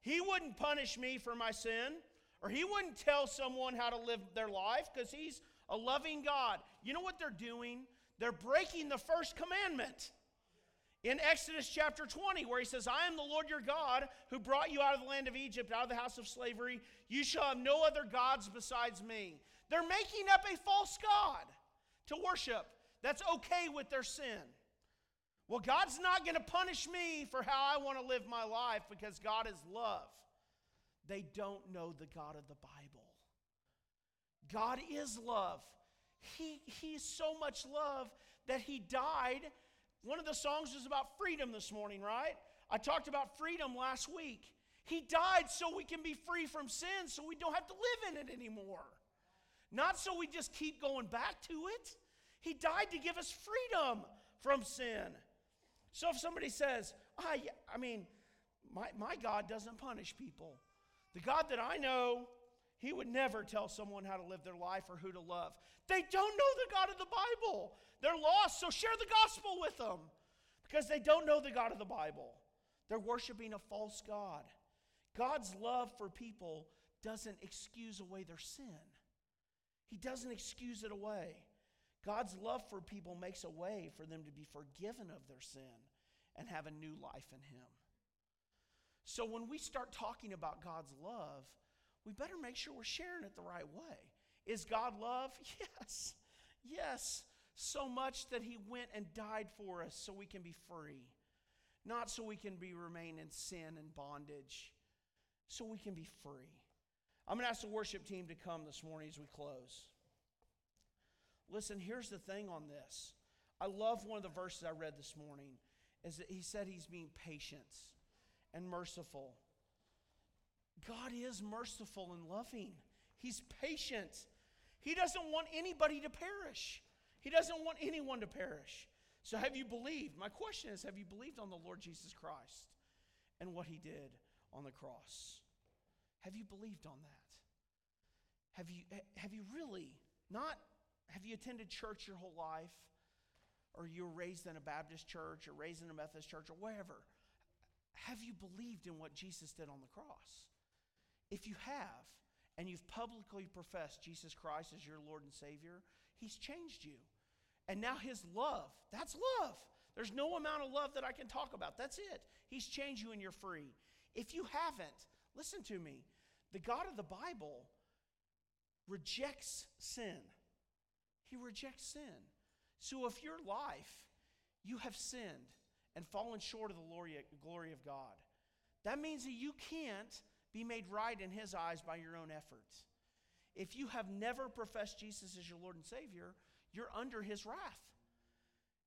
He wouldn't punish me for my sin, or He wouldn't tell someone how to live their life because He's a loving God. You know what they're doing? They're breaking the first commandment. In Exodus chapter 20, where he says, I am the Lord your God who brought you out of the land of Egypt, out of the house of slavery. You shall have no other gods besides me. They're making up a false God to worship that's okay with their sin. Well, God's not going to punish me for how I want to live my life because God is love. They don't know the God of the Bible. God is love. He, he's so much love that He died. One of the songs was about freedom this morning, right? I talked about freedom last week. He died so we can be free from sin, so we don't have to live in it anymore. Not so we just keep going back to it. He died to give us freedom from sin. So if somebody says, I, I mean, my, my God doesn't punish people. The God that I know, He would never tell someone how to live their life or who to love. They don't know the God of the Bible. They're lost, so share the gospel with them because they don't know the God of the Bible. They're worshiping a false God. God's love for people doesn't excuse away their sin, He doesn't excuse it away. God's love for people makes a way for them to be forgiven of their sin and have a new life in Him. So when we start talking about God's love, we better make sure we're sharing it the right way. Is God love? *laughs* Yes. Yes. So much that He went and died for us so we can be free. Not so we can be remain in sin and bondage. So we can be free. I'm going to ask the worship team to come this morning as we close. Listen, here's the thing on this. I love one of the verses I read this morning is that he said he's being patient and merciful. God is merciful and loving. He's patient. He doesn't want anybody to perish. He doesn't want anyone to perish. So have you believed? My question is have you believed on the Lord Jesus Christ and what he did on the cross? Have you believed on that? Have you have you really not have you attended church your whole life? Or you were raised in a Baptist church or raised in a Methodist church or wherever? Have you believed in what Jesus did on the cross? If you have, and you've publicly professed Jesus Christ as your Lord and Savior, He's changed you. And now His love, that's love. There's no amount of love that I can talk about. That's it. He's changed you and you're free. If you haven't, listen to me. The God of the Bible rejects sin. He rejects sin. So if your life, you have sinned and fallen short of the glory of God, that means that you can't be made right in His eyes by your own efforts. If you have never professed Jesus as your Lord and Savior, you're under His wrath.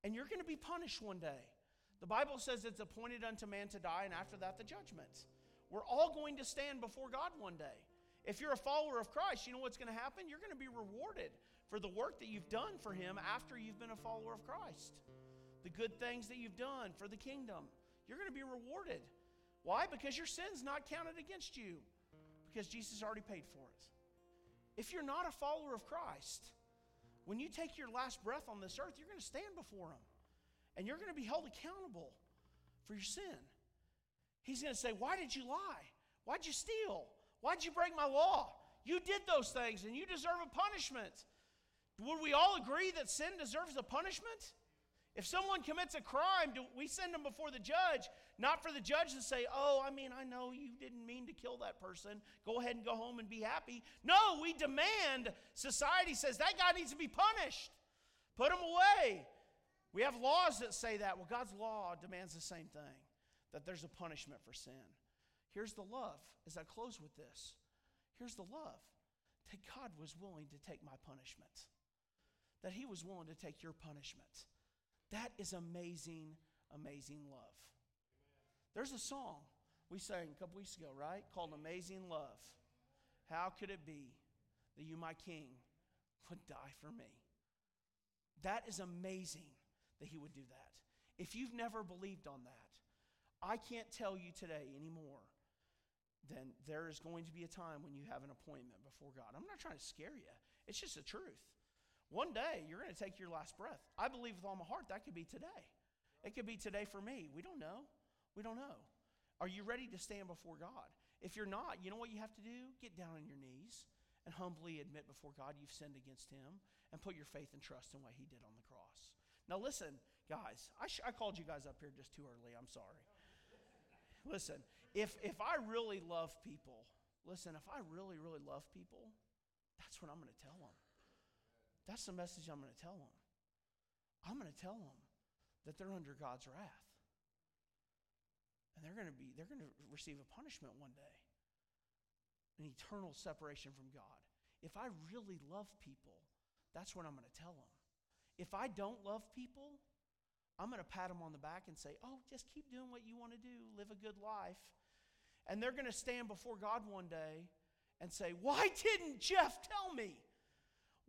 And you're going to be punished one day. The Bible says it's appointed unto man to die, and after that, the judgment. We're all going to stand before God one day. If you're a follower of Christ, you know what's going to happen? You're going to be rewarded for the work that you've done for Him after you've been a follower of Christ. The good things that you've done for the kingdom. You're going to be rewarded. Why? Because your sin's not counted against you, because Jesus already paid for it. If you're not a follower of Christ, when you take your last breath on this earth, you're going to stand before Him and you're going to be held accountable for your sin. He's going to say, Why did you lie? Why'd you steal? Why'd you break my law? You did those things and you deserve a punishment. Would we all agree that sin deserves a punishment? If someone commits a crime, do we send them before the judge, not for the judge to say, Oh, I mean, I know you didn't mean to kill that person. Go ahead and go home and be happy. No, we demand, society says that guy needs to be punished. Put him away. We have laws that say that. Well, God's law demands the same thing that there's a punishment for sin. Here's the love as I close with this. Here's the love that God was willing to take my punishment that he was willing to take your punishment. That is amazing, amazing love. There's a song we sang a couple weeks ago, right? Called Amazing Love. How could it be that you, my king, would die for me? That is amazing that he would do that. If you've never believed on that, I can't tell you today anymore. Then there is going to be a time when you have an appointment before God. I'm not trying to scare you, it's just the truth. One day, you're going to take your last breath. I believe with all my heart that could be today. It could be today for me. We don't know. We don't know. Are you ready to stand before God? If you're not, you know what you have to do? Get down on your knees and humbly admit before God you've sinned against Him and put your faith and trust in what He did on the cross. Now, listen, guys, I, sh- I called you guys up here just too early. I'm sorry. Listen, if, if I really love people, listen, if I really, really love people, that's what I'm going to tell them. That's the message I'm going to tell them. I'm going to tell them that they're under God's wrath. And they're going to be they're going to receive a punishment one day. An eternal separation from God. If I really love people, that's what I'm going to tell them. If I don't love people, I'm going to pat them on the back and say, "Oh, just keep doing what you want to do. Live a good life." And they're going to stand before God one day and say, "Why didn't Jeff tell me?"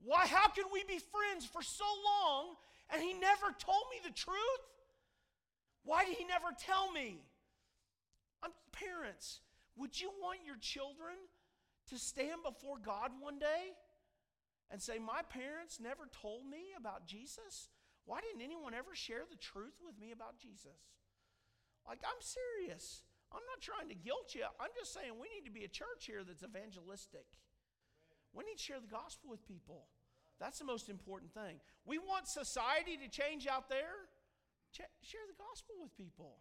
Why, how can we be friends for so long and he never told me the truth? Why did he never tell me? I'm parents. Would you want your children to stand before God one day and say, My parents never told me about Jesus? Why didn't anyone ever share the truth with me about Jesus? Like, I'm serious. I'm not trying to guilt you. I'm just saying we need to be a church here that's evangelistic. We need to share the gospel with people. That's the most important thing. We want society to change out there. Ch- share the gospel with people.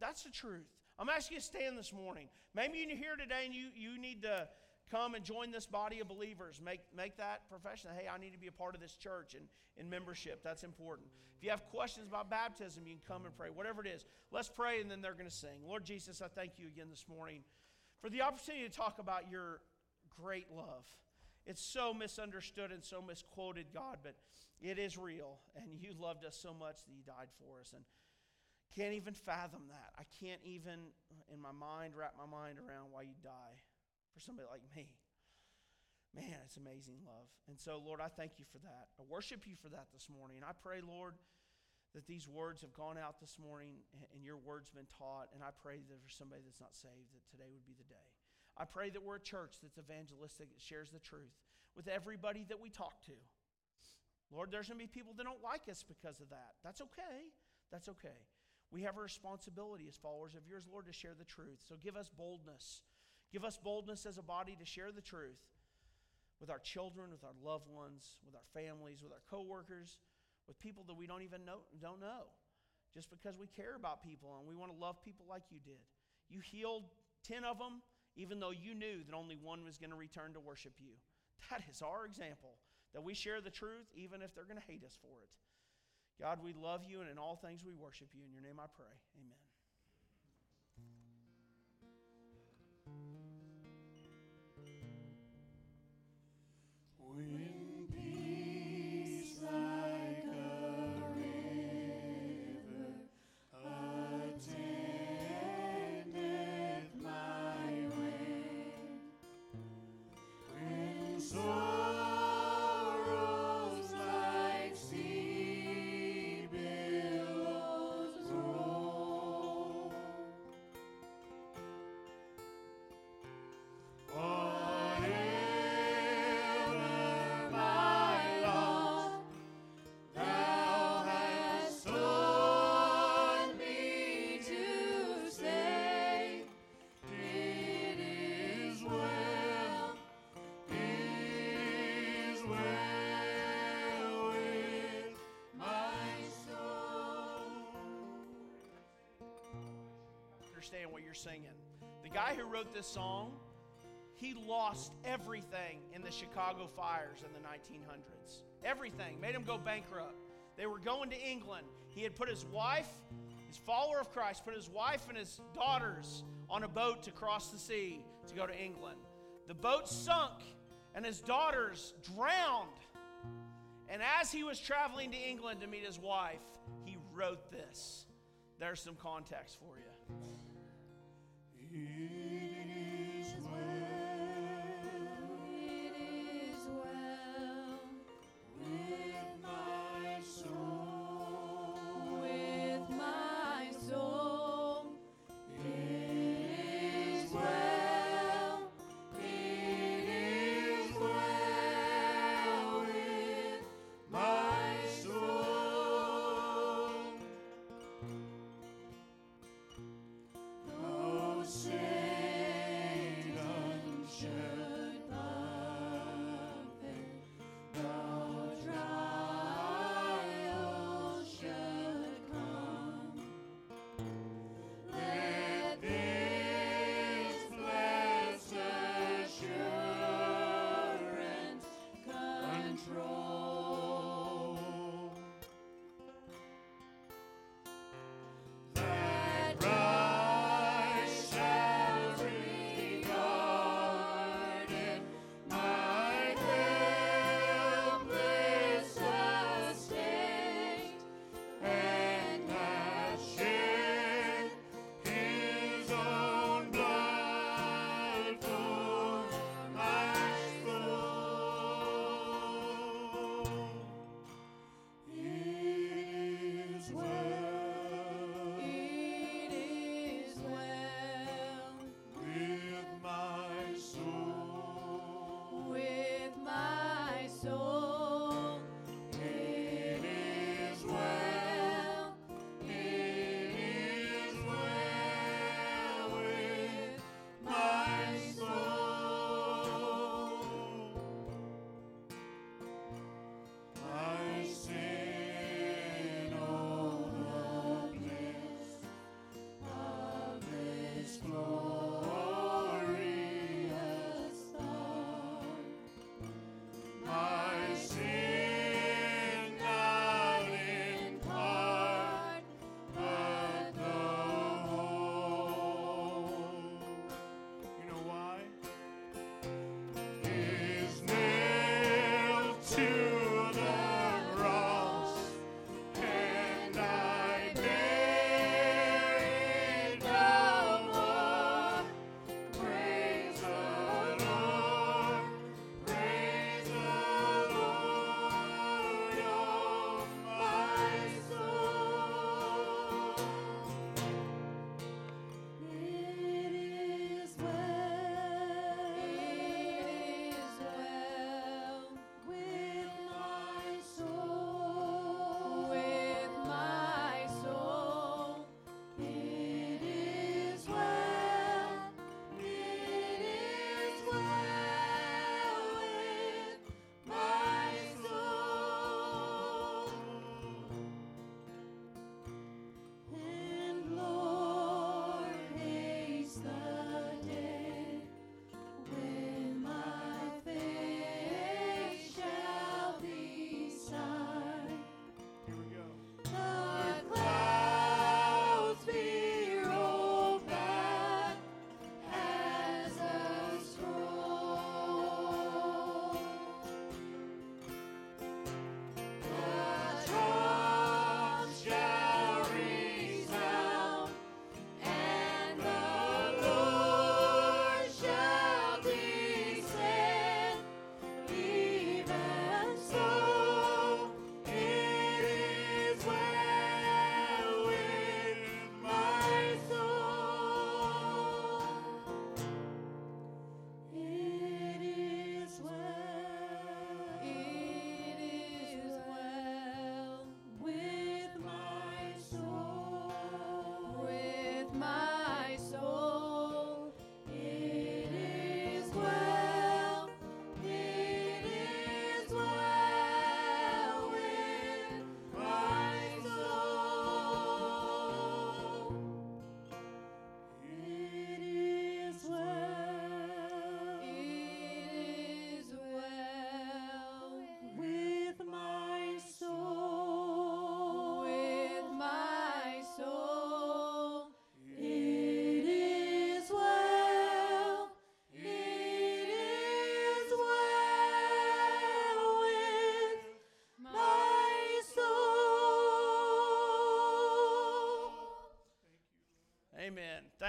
That's the truth. I'm asking you to stand this morning. Maybe you're here today and you, you need to come and join this body of believers. Make, make that profession. Hey, I need to be a part of this church and in membership. That's important. If you have questions about baptism, you can come and pray. Whatever it is, let's pray and then they're going to sing. Lord Jesus, I thank you again this morning for the opportunity to talk about your great love. It's so misunderstood and so misquoted, God, but it is real. And you loved us so much that you died for us. And can't even fathom that. I can't even, in my mind, wrap my mind around why you die for somebody like me. Man, it's amazing love. And so, Lord, I thank you for that. I worship you for that this morning. I pray, Lord, that these words have gone out this morning and your word's been taught. And I pray that for somebody that's not saved, that today would be the day. I pray that we're a church that's evangelistic, that shares the truth with everybody that we talk to. Lord, there's going to be people that don't like us because of that. That's okay. That's okay. We have a responsibility as followers of yours, Lord, to share the truth. So give us boldness. Give us boldness as a body to share the truth with our children, with our loved ones, with our families, with our coworkers, with people that we don't even know don't know. Just because we care about people and we want to love people like you did. You healed 10 of them even though you knew that only one was going to return to worship you. That is our example, that we share the truth even if they're going to hate us for it. God, we love you, and in all things we worship you. In your name I pray. Amen. Understand what you're singing. The guy who wrote this song, he lost everything in the Chicago fires in the 1900s. Everything. Made him go bankrupt. They were going to England. He had put his wife, his follower of Christ, put his wife and his daughters on a boat to cross the sea to go to England. The boat sunk and his daughters drowned. And as he was traveling to England to meet his wife, he wrote this. There's some context for you.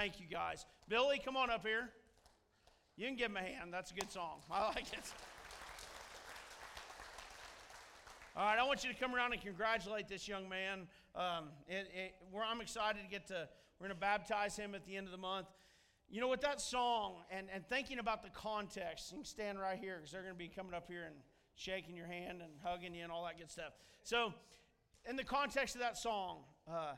Thank you, guys. Billy, come on up here. You can give him a hand. That's a good song. *laughs* I like it. All right, I want you to come around and congratulate this young man. Um, it, it, where I'm excited to get to, we're going to baptize him at the end of the month. You know, with that song and, and thinking about the context, you can stand right here because they're going to be coming up here and shaking your hand and hugging you and all that good stuff. So, in the context of that song, uh,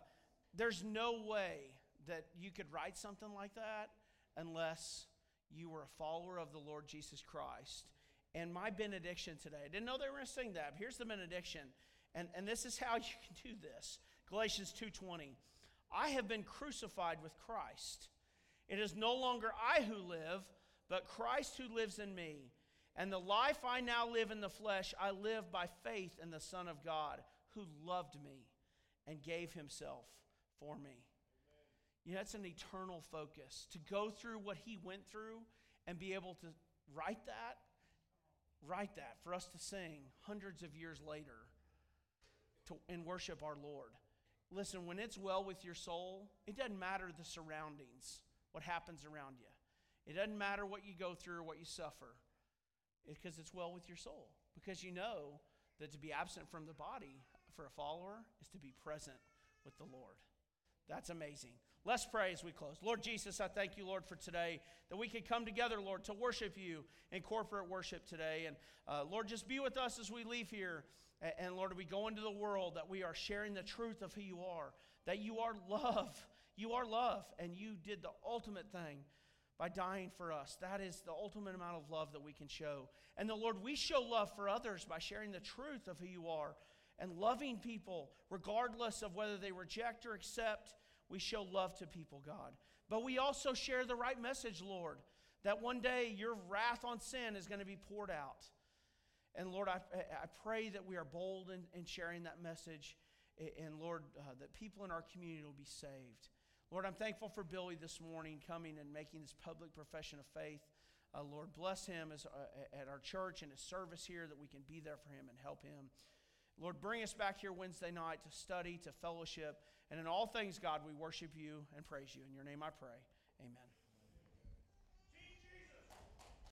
there's no way that you could write something like that unless you were a follower of the Lord Jesus Christ. And my benediction today, I didn't know they were going to sing that. But here's the benediction. And, and this is how *laughs* you can do this. Galatians 2:20. I have been crucified with Christ. It is no longer I who live, but Christ who lives in me. And the life I now live in the flesh, I live by faith in the Son of God, who loved me and gave himself for me. You know, that's an eternal focus. To go through what he went through and be able to write that, write that for us to sing hundreds of years later to, and worship our Lord. Listen, when it's well with your soul, it doesn't matter the surroundings, what happens around you. It doesn't matter what you go through or what you suffer, because it's well with your soul. Because you know that to be absent from the body for a follower is to be present with the Lord. That's amazing. Let's pray as we close. Lord Jesus, I thank you, Lord, for today that we could come together, Lord, to worship you in corporate worship today. And uh, Lord, just be with us as we leave here. And, and Lord, we go into the world that we are sharing the truth of who you are, that you are love. You are love, and you did the ultimate thing by dying for us. That is the ultimate amount of love that we can show. And the Lord, we show love for others by sharing the truth of who you are and loving people, regardless of whether they reject or accept. We show love to people, God. But we also share the right message, Lord, that one day your wrath on sin is going to be poured out. And Lord, I, I pray that we are bold in, in sharing that message. And Lord, uh, that people in our community will be saved. Lord, I'm thankful for Billy this morning coming and making this public profession of faith. Uh, Lord, bless him as, uh, at our church and his service here that we can be there for him and help him. Lord, bring us back here Wednesday night to study, to fellowship. And in all things, God, we worship you and praise you. In your name I pray. Amen.